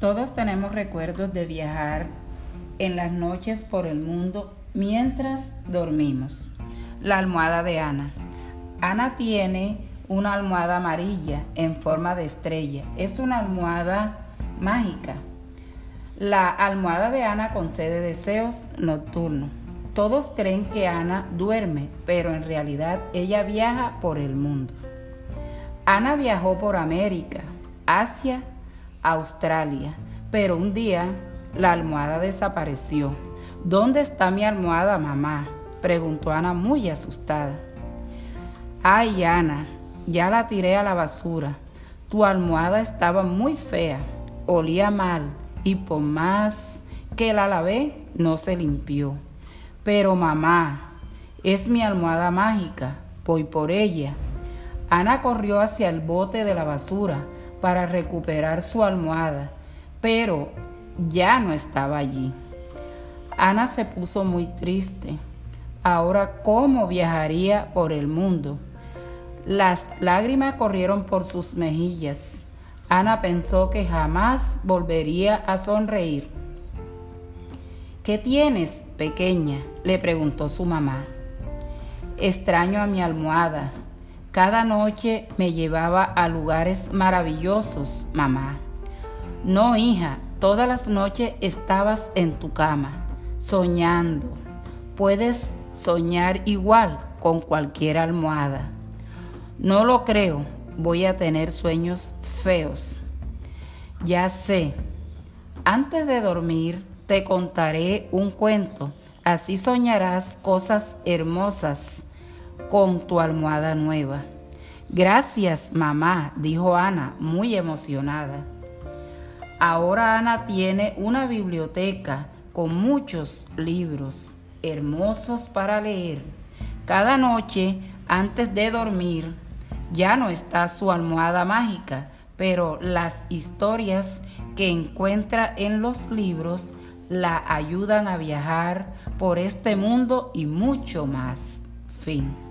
Todos tenemos recuerdos de viajar en las noches por el mundo mientras dormimos. La almohada de Ana. Ana tiene una almohada amarilla en forma de estrella. Es una almohada mágica. La almohada de Ana concede deseos nocturnos. Todos creen que Ana duerme, pero en realidad ella viaja por el mundo. Ana viajó por América, Asia, Australia, pero un día la almohada desapareció. ¿Dónde está mi almohada, mamá? preguntó Ana muy asustada. Ay, Ana, ya la tiré a la basura. Tu almohada estaba muy fea, olía mal y por más que la lavé, no se limpió. Pero mamá, es mi almohada mágica, voy por ella. Ana corrió hacia el bote de la basura para recuperar su almohada, pero ya no estaba allí. Ana se puso muy triste. Ahora, ¿cómo viajaría por el mundo? Las lágrimas corrieron por sus mejillas. Ana pensó que jamás volvería a sonreír. ¿Qué tienes, pequeña? le preguntó su mamá. Extraño a mi almohada, cada noche me llevaba a lugares maravillosos, mamá. No, hija, todas las noches estabas en tu cama, soñando. Puedes soñar igual con cualquier almohada. No lo creo, voy a tener sueños feos. Ya sé, antes de dormir te contaré un cuento, así soñarás cosas hermosas con tu almohada nueva. Gracias, mamá, dijo Ana, muy emocionada. Ahora Ana tiene una biblioteca con muchos libros hermosos para leer. Cada noche, antes de dormir, ya no está su almohada mágica, pero las historias que encuentra en los libros la ayudan a viajar por este mundo y mucho más. Fin.